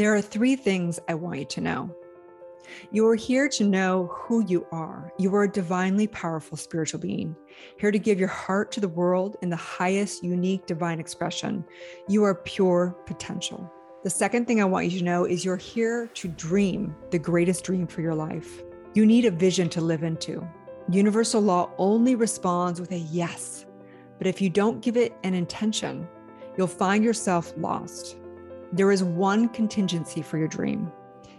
There are three things I want you to know. You are here to know who you are. You are a divinely powerful spiritual being, here to give your heart to the world in the highest, unique, divine expression. You are pure potential. The second thing I want you to know is you're here to dream the greatest dream for your life. You need a vision to live into. Universal law only responds with a yes. But if you don't give it an intention, you'll find yourself lost. There is one contingency for your dream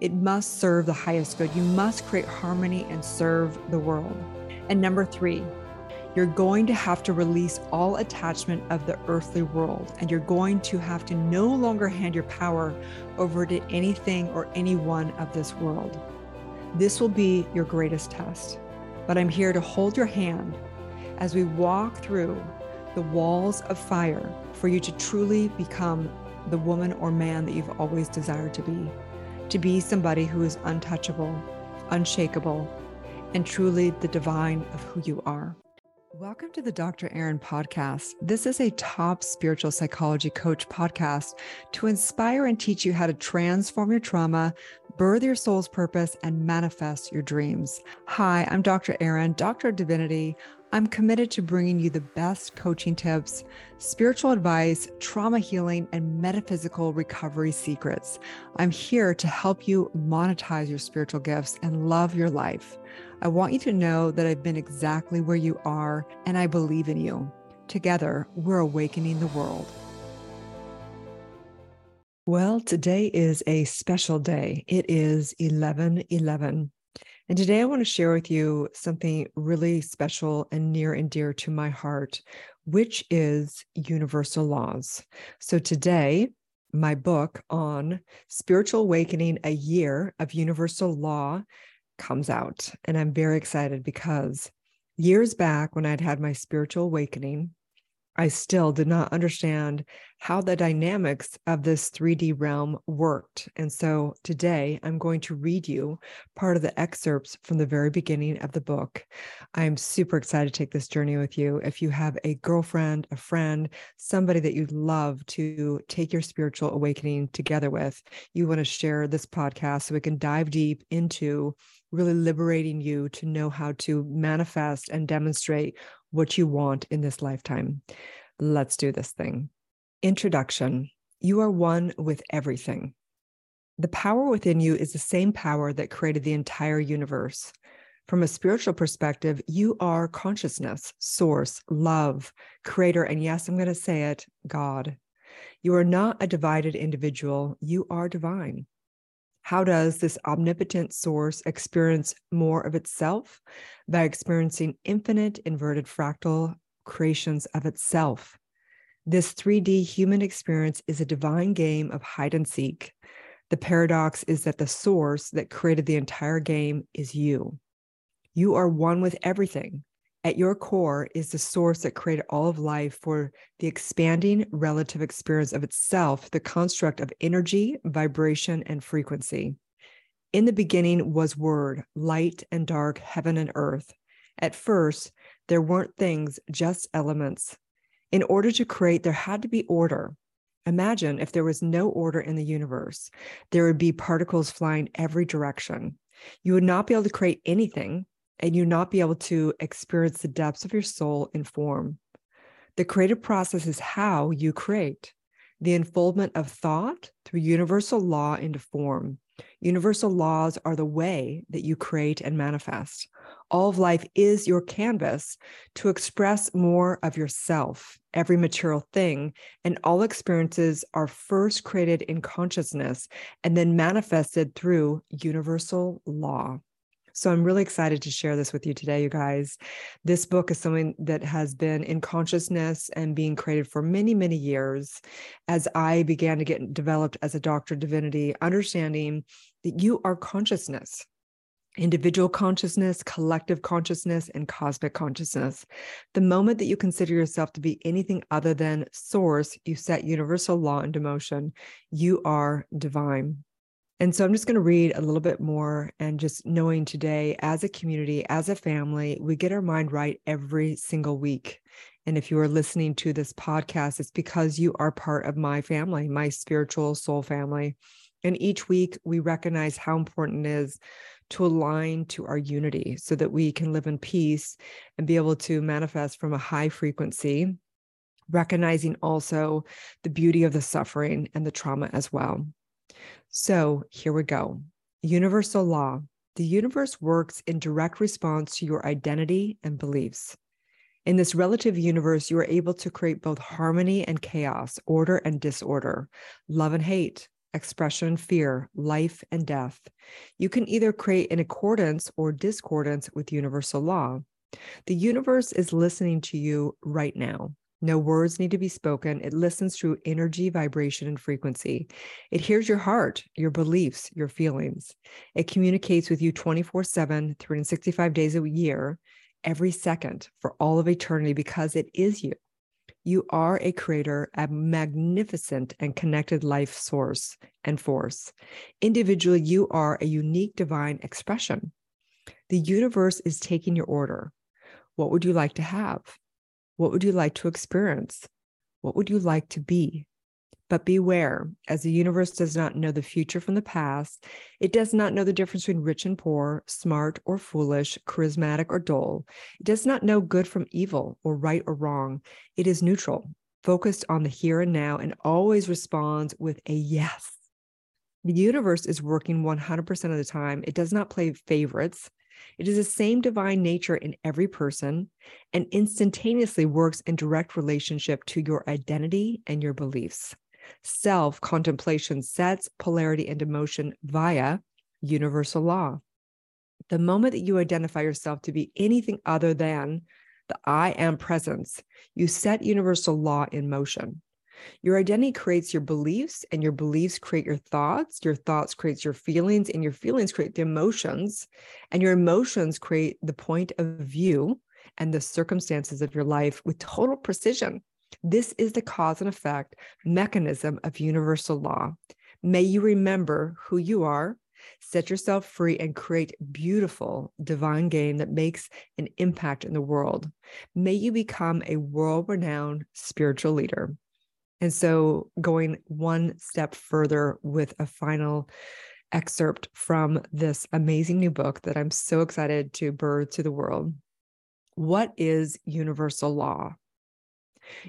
it must serve the highest good. You must create harmony and serve the world. And number three, you're going to have to release all attachment of the earthly world, and you're going to have to no longer hand your power over to anything or anyone of this world. This will be your greatest test. But I'm here to hold your hand as we walk through the walls of fire for you to truly become the woman or man that you've always desired to be, to be somebody who is untouchable, unshakable, and truly the divine of who you are. Welcome to the Dr. Erin podcast. This is a top spiritual psychology coach podcast to inspire and teach you how to transform your trauma, birth your soul's purpose, and manifest your dreams. Hi, I'm Dr. Erin, Doctor of Divinity. I'm committed to bringing you the best coaching tips, spiritual advice, trauma healing, and metaphysical recovery secrets. I'm here to help you monetize your spiritual gifts and love your life. I want you to know that I've been exactly where you are, and I believe in you. Together, we're awakening the world. Well, today is a special day. It is 11 11. And today I want to share with you something really special and near and dear to my heart, which is universal laws. So today, my book on spiritual awakening, a year of universal law comes out. And I'm very excited because years back when I'd had my spiritual awakening, I still did not understand how the dynamics of this 3D realm worked. And so today I'm going to read you part of the excerpts from the very beginning of the book. I'm super excited to take this journey with you. If you have a girlfriend, a friend, somebody that you'd love to take your spiritual awakening together with, you want to share this podcast so we can dive deep into really liberating you to know how to manifest and demonstrate what you want in this lifetime. Let's do this thing. Introduction You are one with everything. The power within you is the same power that created the entire universe. From a spiritual perspective, you are consciousness, source, love, creator, and yes, I'm going to say it God. You are not a divided individual, you are divine. How does this omnipotent source experience more of itself? By experiencing infinite inverted fractal creations of itself. This 3D human experience is a divine game of hide and seek. The paradox is that the source that created the entire game is you. You are one with everything. At your core is the source that created all of life for the expanding relative experience of itself, the construct of energy, vibration, and frequency. In the beginning was word, light and dark, heaven and earth. At first, there weren't things, just elements. In order to create, there had to be order. Imagine if there was no order in the universe, there would be particles flying every direction. You would not be able to create anything and you not be able to experience the depths of your soul in form. The creative process is how you create the unfoldment of thought through universal law into form. Universal laws are the way that you create and manifest. All of life is your canvas to express more of yourself, every material thing, and all experiences are first created in consciousness and then manifested through universal law. So I'm really excited to share this with you today, you guys. This book is something that has been in consciousness and being created for many, many years as I began to get developed as a doctor of divinity, understanding that you are consciousness individual consciousness, collective consciousness, and cosmic consciousness. The moment that you consider yourself to be anything other than source, you set universal law into motion. You are divine. And so I'm just going to read a little bit more and just knowing today, as a community, as a family, we get our mind right every single week. And if you are listening to this podcast, it's because you are part of my family, my spiritual soul family. And each week we recognize how important it is to align to our unity so that we can live in peace and be able to manifest from a high frequency, recognizing also the beauty of the suffering and the trauma as well. So here we go. Universal law. The universe works in direct response to your identity and beliefs. In this relative universe, you are able to create both harmony and chaos, order and disorder, love and hate, expression and fear, life and death. You can either create in accordance or discordance with universal law. The universe is listening to you right now. No words need to be spoken. It listens through energy, vibration, and frequency. It hears your heart, your beliefs, your feelings. It communicates with you 24 7, 365 days a year, every second for all of eternity because it is you. You are a creator, a magnificent and connected life source and force. Individually, you are a unique divine expression. The universe is taking your order. What would you like to have? What would you like to experience? What would you like to be? But beware, as the universe does not know the future from the past, it does not know the difference between rich and poor, smart or foolish, charismatic or dull. It does not know good from evil or right or wrong. It is neutral, focused on the here and now, and always responds with a yes. The universe is working 100% of the time. It does not play favorites. It is the same divine nature in every person and instantaneously works in direct relationship to your identity and your beliefs. Self contemplation sets polarity into motion via universal law. The moment that you identify yourself to be anything other than the I am presence, you set universal law in motion. Your identity creates your beliefs, and your beliefs create your thoughts. Your thoughts creates your feelings, and your feelings create the emotions, and your emotions create the point of view and the circumstances of your life with total precision. This is the cause and effect mechanism of universal law. May you remember who you are, set yourself free, and create beautiful divine game that makes an impact in the world. May you become a world renowned spiritual leader. And so, going one step further with a final excerpt from this amazing new book that I'm so excited to birth to the world. What is universal law?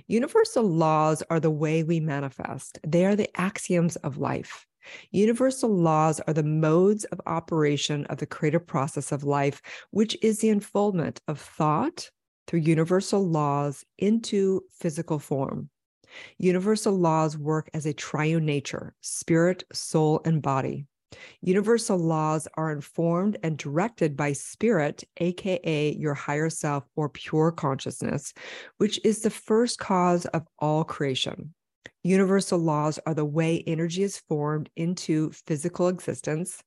Universal laws are the way we manifest, they are the axioms of life. Universal laws are the modes of operation of the creative process of life, which is the unfoldment of thought through universal laws into physical form. Universal laws work as a triune nature spirit, soul, and body. Universal laws are informed and directed by spirit, AKA your higher self or pure consciousness, which is the first cause of all creation. Universal laws are the way energy is formed into physical existence.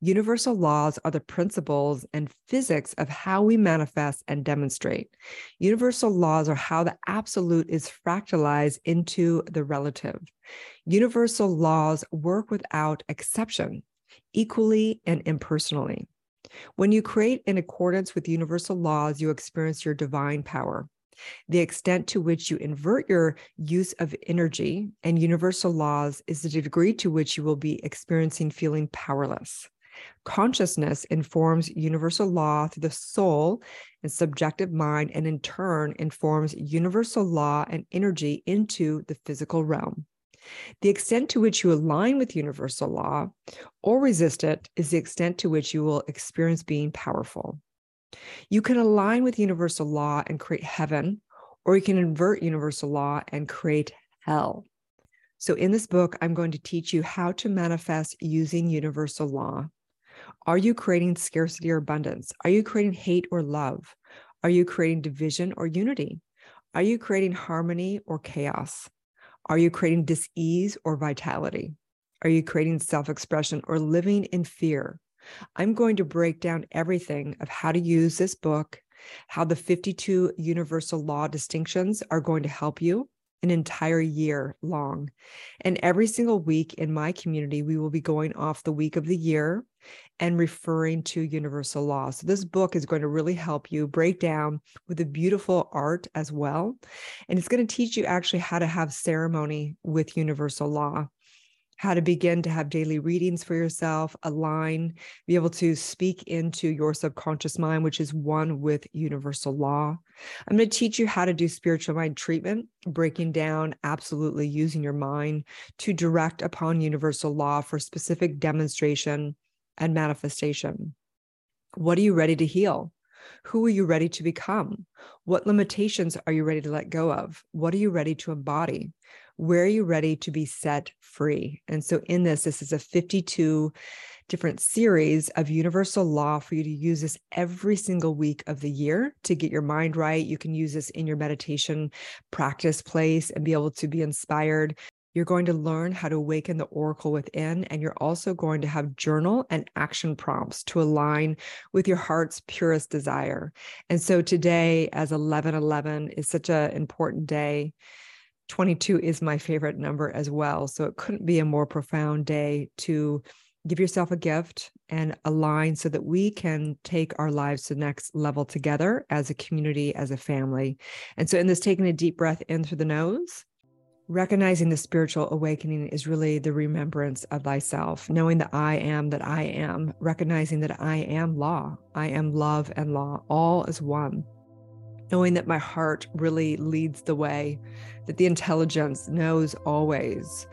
Universal laws are the principles and physics of how we manifest and demonstrate. Universal laws are how the absolute is fractalized into the relative. Universal laws work without exception, equally and impersonally. When you create in accordance with universal laws, you experience your divine power. The extent to which you invert your use of energy and universal laws is the degree to which you will be experiencing feeling powerless. Consciousness informs universal law through the soul and subjective mind, and in turn informs universal law and energy into the physical realm. The extent to which you align with universal law or resist it is the extent to which you will experience being powerful. You can align with universal law and create heaven, or you can invert universal law and create hell. So, in this book, I'm going to teach you how to manifest using universal law. Are you creating scarcity or abundance? Are you creating hate or love? Are you creating division or unity? Are you creating harmony or chaos? Are you creating dis-ease or vitality? Are you creating self-expression or living in fear? I'm going to break down everything of how to use this book, how the 52 universal law distinctions are going to help you, an entire year long. And every single week in my community, we will be going off the week of the year and referring to universal law. So, this book is going to really help you break down with a beautiful art as well. And it's going to teach you actually how to have ceremony with universal law how to begin to have daily readings for yourself, align, be able to speak into your subconscious mind, which is one with universal law. I'm going to teach you how to do spiritual mind treatment, breaking down absolutely using your mind to direct upon universal law for specific demonstration and manifestation. What are you ready to heal? Who are you ready to become? What limitations are you ready to let go of? What are you ready to embody? Where are you ready to be set free? And so, in this, this is a 52 different series of universal law for you to use this every single week of the year to get your mind right. You can use this in your meditation practice place and be able to be inspired you're going to learn how to awaken the oracle within, and you're also going to have journal and action prompts to align with your heart's purest desire. And so today, as 11 11 is such an important day, 22 is my favorite number as well. So it couldn't be a more profound day to give yourself a gift and align so that we can take our lives to the next level together as a community, as a family. And so, in this, taking a deep breath in through the nose recognizing the spiritual awakening is really the remembrance of thyself, knowing that I am that I am, recognizing that I am law, I am love and law, all as one. Knowing that my heart really leads the way, that the intelligence knows always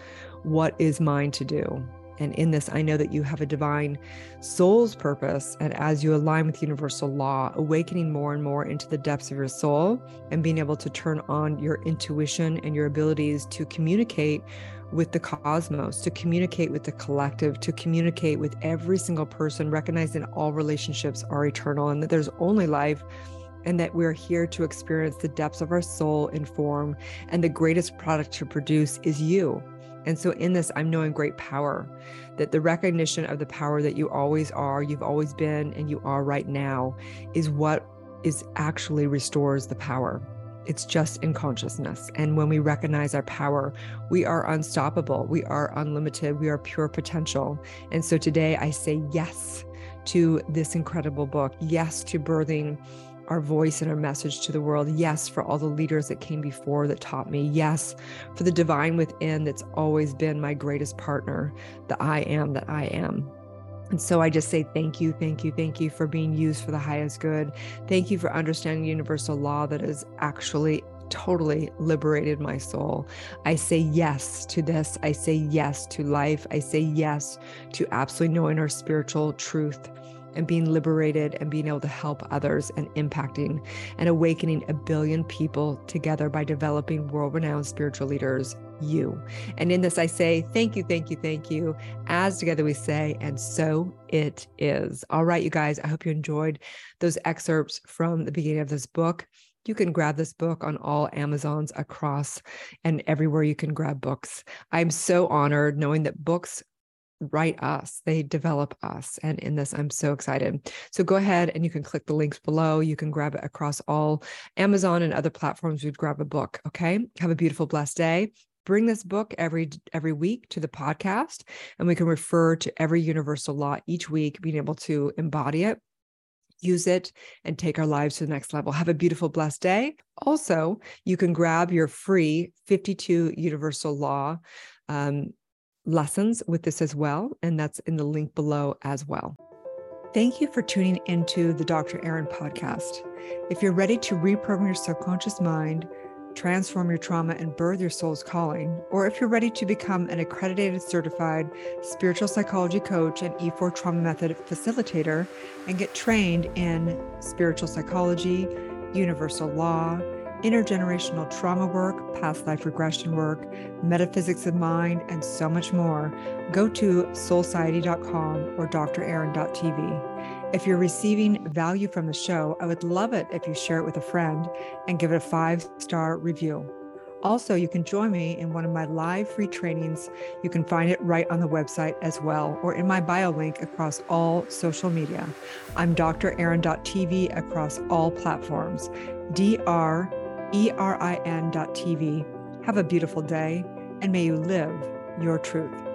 what is mine to do, and in this, I know that you have a divine soul's purpose. And as you align with universal law, awakening more and more into the depths of your soul and being able to turn on your intuition and your abilities to communicate with the cosmos, to communicate with the collective, to communicate with every single person, recognizing all relationships are eternal and that there's only life and that we're here to experience the depths of our soul in form. And the greatest product to produce is you. And so, in this, I'm knowing great power that the recognition of the power that you always are, you've always been, and you are right now is what is actually restores the power. It's just in consciousness. And when we recognize our power, we are unstoppable. We are unlimited. We are pure potential. And so today I say yes to this incredible book, yes to birthing our voice and our message to the world. Yes, for all the leaders that came before that taught me. Yes, for the divine within that's always been my greatest partner, the I am that I am. And so I just say thank you, thank you, thank you for being used for the highest good. Thank you for understanding universal law that has actually totally liberated my soul. I say yes to this. I say yes to life. I say yes to absolutely knowing our spiritual truth and being liberated and being able to help others and impacting and awakening a billion people together by developing world renowned spiritual leaders you. And in this, I say, thank you, thank you, thank you. As together we say, and so it is. All right, you guys, I hope you enjoyed those excerpts from the beginning of this book. You can grab this book on all Amazons across and everywhere you can grab books. I'm so honored knowing that books write us, they develop us. And in this, I'm so excited. So go ahead and you can click the links below. You can grab it across all Amazon and other platforms. We'd grab a book. Okay. Have a beautiful, blessed day. Bring this book every every week to the podcast, and we can refer to every universal law each week, being able to embody it use it and take our lives to the next level. Have a beautiful, blessed day. Also, you can grab your free 52 Universal Law um, lessons with this as well. And that's in the link below as well. Thank you for tuning into the Dr. Erin podcast. If you're ready to reprogram your subconscious mind, transform your trauma, and birth your soul's calling, or if you're ready to become an accredited certified spiritual psychology coach and E4 trauma method facilitator and get trained in spiritual psychology, universal law, intergenerational trauma work, past life regression work, metaphysics of mind, and so much more, go to soulciety.com or drerin.tv. If you're receiving value from the show, I would love it if you share it with a friend and give it a five star review. Also, you can join me in one of my live free trainings. You can find it right on the website as well, or in my bio link across all social media. I'm drerin.tv across all platforms. Dr erin.tv. Have a beautiful day, and may you live your truth.